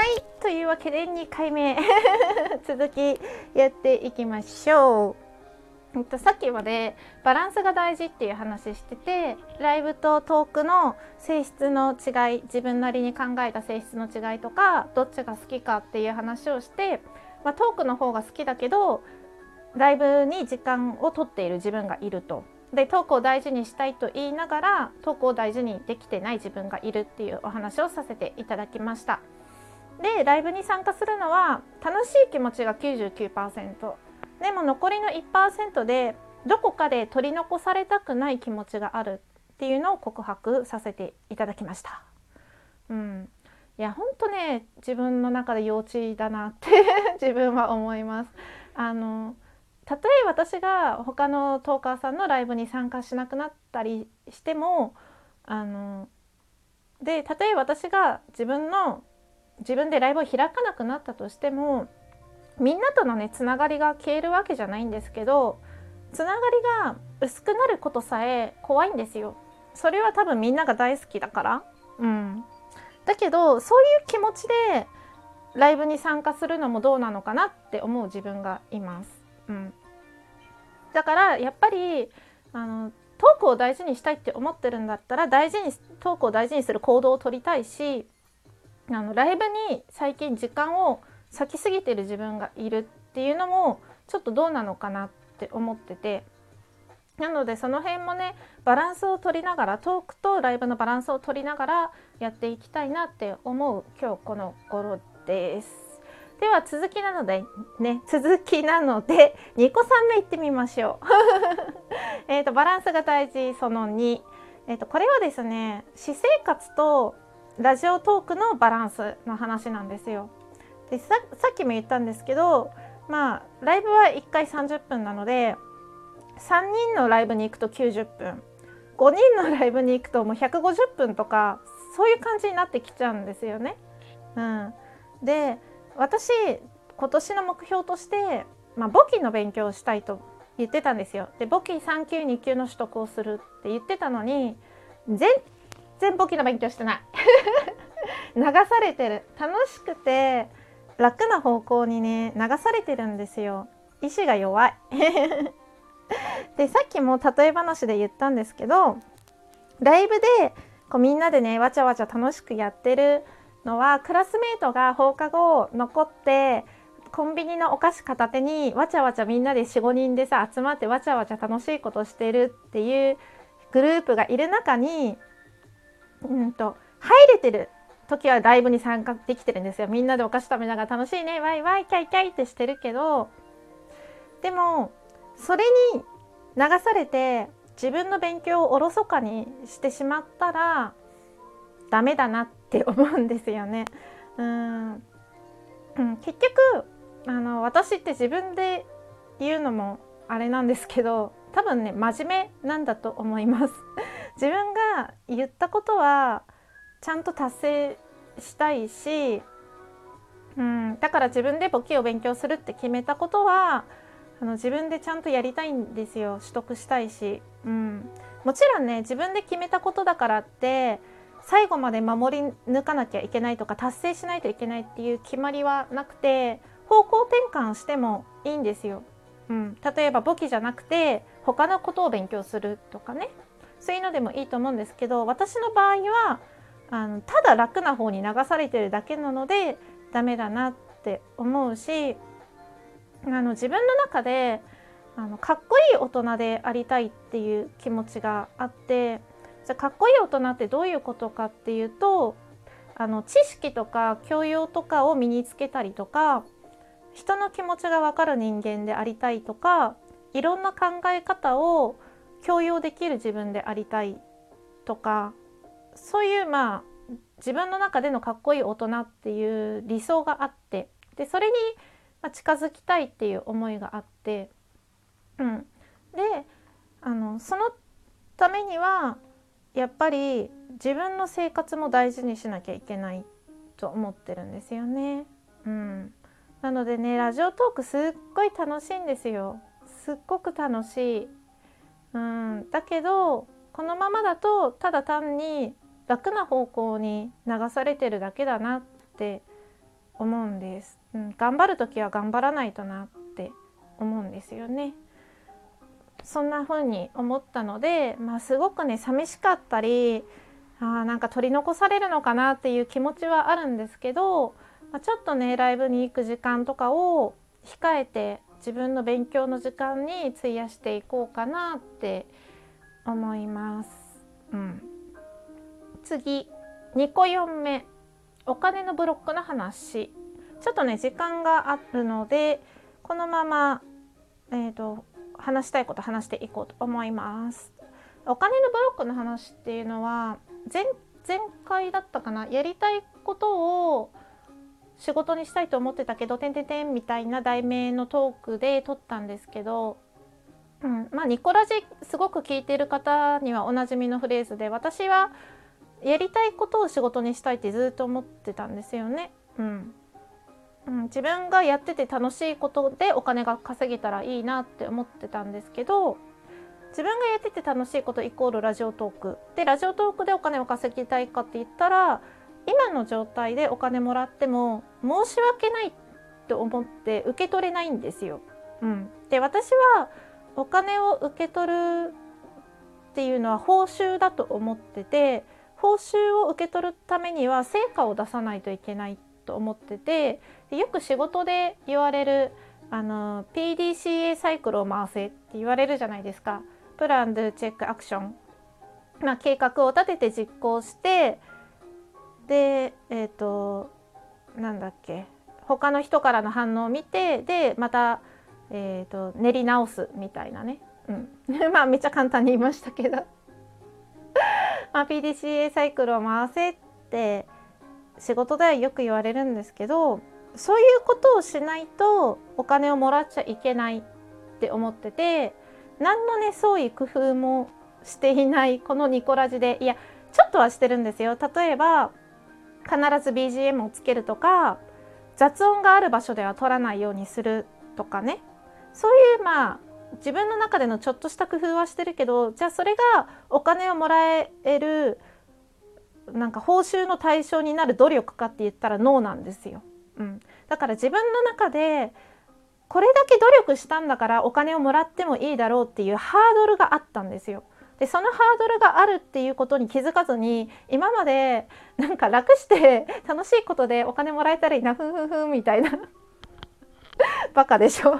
はいというわけで2回目 続きやっていきましょう。えっと、さっきまでバランスが大事っていう話しててライブとトークの性質の違い自分なりに考えた性質の違いとかどっちが好きかっていう話をして、まあ、トークの方が好きだけどライブに時間を取っている自分がいると。でトークを大事にしたいと言いながらトークを大事にできてない自分がいるっていうお話をさせていただきました。でライブに参加するのは楽しい気持ちが99%でも残りの1%でどこかで取り残されたくない気持ちがあるっていうのを告白させていただきました。うん、いや本当ね自分の中で幼稚だなって 自分は思います。あのたとえ私が他のトーカーさんのライブに参加しなくなったりしてもあのでたとえ私が自分の自分でライブを開かなくなったとしてもみんなとのねつながりが消えるわけじゃないんですけどつながりが薄くなることさえ怖いんですよ。それは多分みんなが大好きだから。うん、だけどそういう気持ちでライブに参加するのもどうなのかなって思う自分がいます。うん、だからやっぱりあのトークを大事にしたいって思ってるんだったら大事にトークを大事にする行動をとりたいしあのライブに最近時間を割きすぎてる自分がいるっていうのもちょっとどうなのかなって思っててなのでその辺もねバランスを取りながらトークとライブのバランスを取りながらやっていきたいなって思う今日この頃です。では続きなのでね続きなので2個3目いってみましょう。えとバランスが大事その2、えーとこれはですね私生活とラジオトークのバランスの話なんですよ。でさっきも言ったんですけどまあライブは1回30分なので3人のライブに行くと90分5人のライブに行くともう150分とかそういう感じになってきちゃうんですよね。うん、で私今年の目標として、まあ、簿記の勉強をしたいと言ってたんですよ。で簿記3級2級の取得をするって言ってたのに全然簿記の勉強してない。流されてる。楽しくて楽な方向にね流されてるんですよ。意志が弱い。でさっきも例え話で言ったんですけどライブでこうみんなでねわちゃわちゃ楽しくやってるのはクラスメートが放課後残ってコンビニのお菓子片手にわちゃわちゃみんなで45人でさ集まってわちゃわちゃ楽しいことしてるっていうグループがいる中にうんと入れてる時はライブに参加できてるんですよみんなでお菓子食べながら楽しいねワイワイキャイキャイってしてるけどでもそれに流されて自分の勉強をおろそかにしてしまったらダメだなって思うんですよね。うん、うん、結局あの私って自分で言うのもあれなんですけど多分ね真面目なんだと思います。自分が言ったことはちゃんと達成したいし、うん、だから自分で簿記を勉強するって決めたことはあの自分でちゃんとやりたいんですよ。取得したいし、うん、もちろんね自分で決めたことだからって最後まで守り抜かなきゃいけないとか達成しないといけないっていう決まりはなくて方向転換してもいいんですよ。うん、例えば簿記じゃなくて他のことを勉強するとかね。そういうのでもいいと思うんですけど私の場合はあのただ楽な方に流されてるだけなのでダメだなって思うしあの自分の中であのかっこいい大人でありたいっていう気持ちがあってじゃかっこいい大人ってどういうことかっていうとあの知識とか教養とかを身につけたりとか人の気持ちが分かる人間でありたいとかいろんな考え方を強要できる自分でありたいとかそういうまあ自分の中でのかっこいい大人っていう理想があってでそれに近づきたいっていう思いがあって、うん、であのそのためにはやっぱり自分の生活も大事にしなきゃいけないと思ってるんですよね。うん、なのでねラジオトークすっごい楽しいんですよ。すっごく楽しい。うん、だけどこのままだとただ単に楽な方向に流されてるだけだなって思うんです、うん、頑張る時は頑張らないとなって思うんですよね。そんな風に思ったので、まあ、すごくね寂しかったりあなんか取り残されるのかなっていう気持ちはあるんですけど、まあ、ちょっとねライブに行く時間とかを控えて自分の勉強の時間に費やしていこうかなって思います。うん、次2個4目お金のブロックの話ちょっとね時間があるのでこのまま、えーと話したいこと話していこうと思います。お金のブロックの話っていうのは前前回だったかなやりたいことを仕事にしたいと思ってたけど「てんてんてん」みたいな題名のトークで撮ったんですけど、うん、まあニコラジすごく聞いてる方にはおなじみのフレーズで私はやりたいことを仕事にしたいってずっと思ってたんですよね。うんうん、自分がやってて楽しいことでお金が稼げたらいいなって思ってたんですけど自分がやってて楽しいことイコールラジオトークでラジオトークでお金を稼ぎたいかって言ったら今の状態でお金もらっても申し訳ないって思って受け取れないんですよ。うん、で私はお金を受け取るっていうのは報酬だと思ってて報酬を受け取るためには成果を出さないといけないと思っててよく仕事で言われるあの PDCA サイクルを回せって言われるじゃないですか。プランドゥチェックアクション、まあ、計画を立てて実行してでえっ、ー、となんだっけ他の人からの反応を見てでまた、えーと、練り直すみたいなね、うん、まあめっちゃ簡単に言いましたけど。まあ PDCA サイクルを回せって仕事ではよく言われるんですけどそういうことをしないとお金をもらっちゃいけないって思ってて何のね創意工夫もしていないこのニコラジで。いやちょっとはしてるんですよ。例えば必ず BGM をつけるとか雑音がある場所では取らないようにするとかねそういうまあ自分の中でのちょっとした工夫はしてるけどじゃあそれがお金をもらえるなんか報酬の対象になる努力かって言ったらノーなんですよ。うん、だから自分の中でこれだけ努力したんだからお金をもらってもいいだろうっていうハードルがあったんですよ。でそのハードルがあるっていうことに気づかずに今までなんか楽して 楽しいことでお金もらえたらいいなふんふんふんみたいな バカでしょ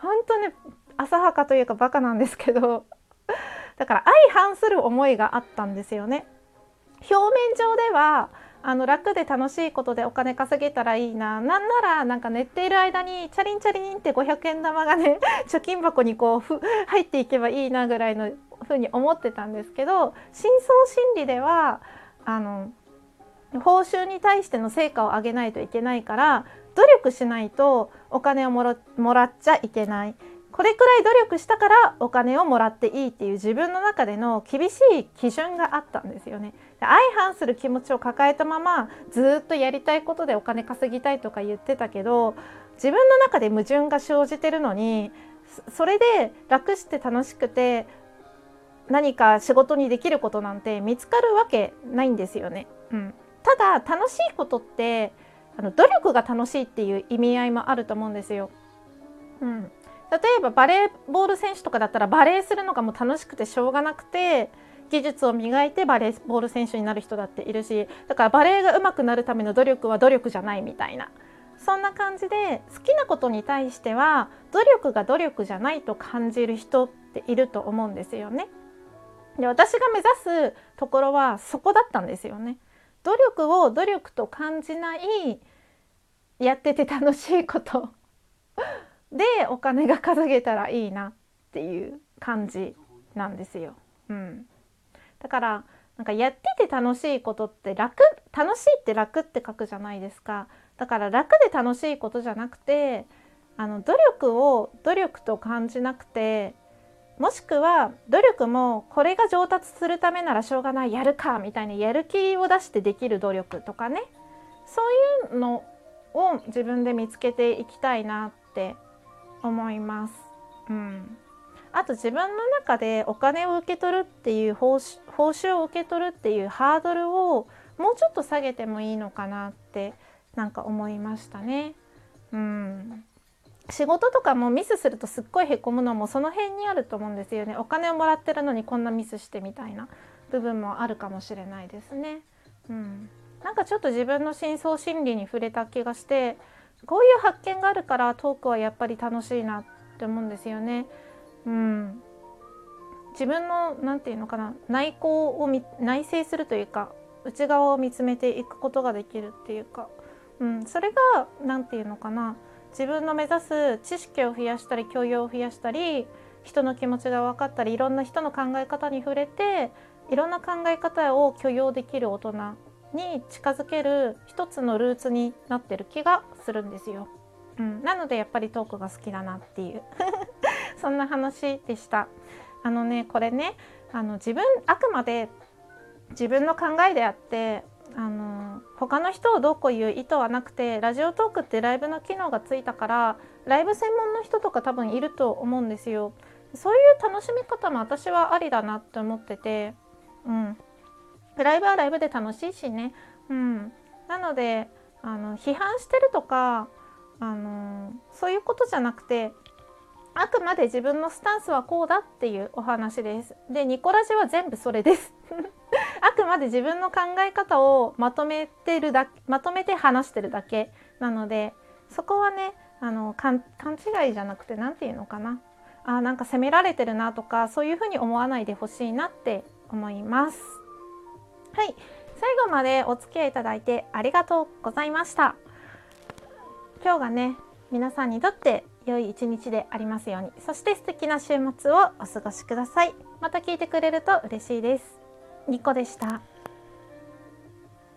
本当ね浅はかというかバカなんですけどだから相反する思いがあったんですよね。表面上ではあの楽で楽しいことでお金稼げたらいいな。なんならなんか寝ている間にチャリンチャリンって500円玉がね 貯金箱にこうふ入っていけばいいなぐらいのふうに思ってたんですけど深層心理ではあの報酬に対しての成果を上げないといけないから努力しないとお金をもらっちゃいけない。これくらい努力したからお金をもらっていいっていう自分の中での厳しい基準があったんですよね。相反する気持ちを抱えたままずっとやりたいことでお金稼ぎたいとか言ってたけど自分の中で矛盾が生じてるのにそれで楽して楽しくて何か仕事にできることなんて見つかるわけないんですよね。うん、ただ楽しいことってあの努力が楽しいっていう意味合いもあると思うんですよ。うん、例えばバレーボール選手とかだったらバレーするのがもう楽しくてしょうがなくて技術を磨いてバレーボール選手になる人だっているしだからバレーが上手くなるための努力は努力じゃないみたいなそんな感じで好きなことに対しては努力が努力じゃないと感じる人っていると思うんですよね。で私が目指すところはそこだったんですよね。努力を努力と感じないやってて楽しいことでお金が稼げたらいいなっていう感じなんですよ。うん、だからなんかやってて楽しいことって楽楽しいって楽って書くじゃないですか。だから楽で楽しいことじゃなくてあの努力を努力と感じなくてもしくは努力もこれが上達するためならしょうがないやるかみたいなやる気を出してできる努力とかねそういうのを自分で見つけていきたいなって思います。うん、あと自分の中でお金を受け取るっていう報酬を受け取るっていうハードルをもうちょっと下げてもいいのかなってなんか思いましたね。うん仕事とかもミスするとすっごいへこむのもその辺にあると思うんですよねお金をもらってるのにこんなミスしてみたいな部分もあるかもしれないですね。うん、なんかちょっと自分の深層心理に触れた気がしてこういう発見があるからトークはやっぱり楽しいなって思うんですよね。うん、自分の何て言うのかな内向を内省するというか内側を見つめていくことができるっていうか、うん、それが何て言うのかな自分の目指す知識を増やしたり教養を増やしたり人の気持ちが分かったりいろんな人の考え方に触れていろんな考え方を許容できる大人に近づける一つのルーツになってる気がするんですよ。うん、なのでやっぱりトークが好きだなっていう そんな話でした。あのねこれねあの自分あくまで自分の考えであってあの他の人をどうこういう意図はなくてラジオトークってライブの機能がついたからライブ専門の人とか多分いると思うんですよ。そういう楽しみ方も私はありだなって思ってて、うん、ライブはライブで楽しいしね、うん、なのであの批判してるとかあのそういうことじゃなくてあくまで自分のスタンスはこうだっていうお話です。でニコラジは全部それです あくまで自分の考え方をまとめてるだまとめて話してるだけなのでそこはねあの勘違いじゃなくて何て言うのかなあなんか責められてるなとかそういうふうに思わないでほしいなって思います。はい最後までお付き合いいただいてありがとうございました。今日がね皆さんにとって良い一日でありますように。そして素敵な週末をお過ごしください。また聞いてくれると嬉しいです。ニコでした。